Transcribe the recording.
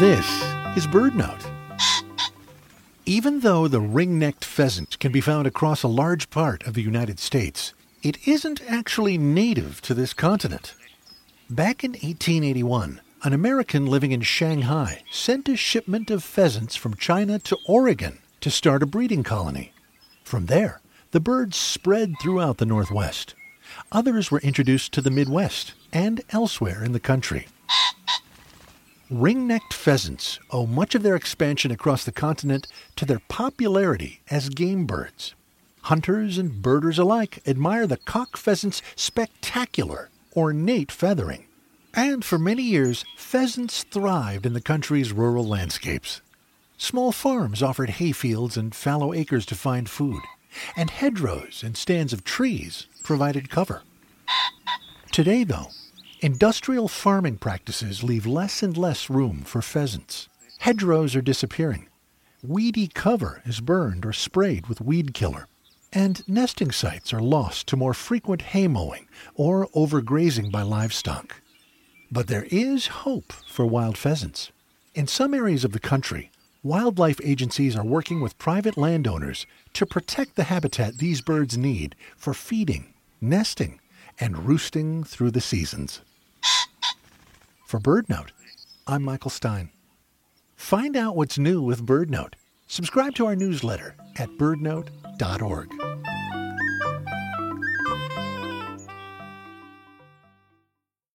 This is BirdNote. Even though the ring-necked pheasant can be found across a large part of the United States, it isn't actually native to this continent. Back in 1881, an American living in Shanghai sent a shipment of pheasants from China to Oregon to start a breeding colony. From there, the birds spread throughout the Northwest. Others were introduced to the Midwest and elsewhere in the country. Ring-necked pheasants owe much of their expansion across the continent to their popularity as game birds. Hunters and birders alike admire the cock pheasant's spectacular, ornate feathering. And for many years, pheasants thrived in the country's rural landscapes. Small farms offered hayfields and fallow acres to find food, and hedgerows and stands of trees provided cover. Today, though, industrial farming practices leave less and less room for pheasants. Hedgerows are disappearing. Weedy cover is burned or sprayed with weed killer. And nesting sites are lost to more frequent hay mowing or overgrazing by livestock. But there is hope for wild pheasants. In some areas of the country, wildlife agencies are working with private landowners to protect the habitat these birds need for feeding, nesting, and roosting through the seasons. For BirdNote, I'm Michael Stein. Find out what's new with BirdNote. Subscribe to our newsletter at birdnote.org.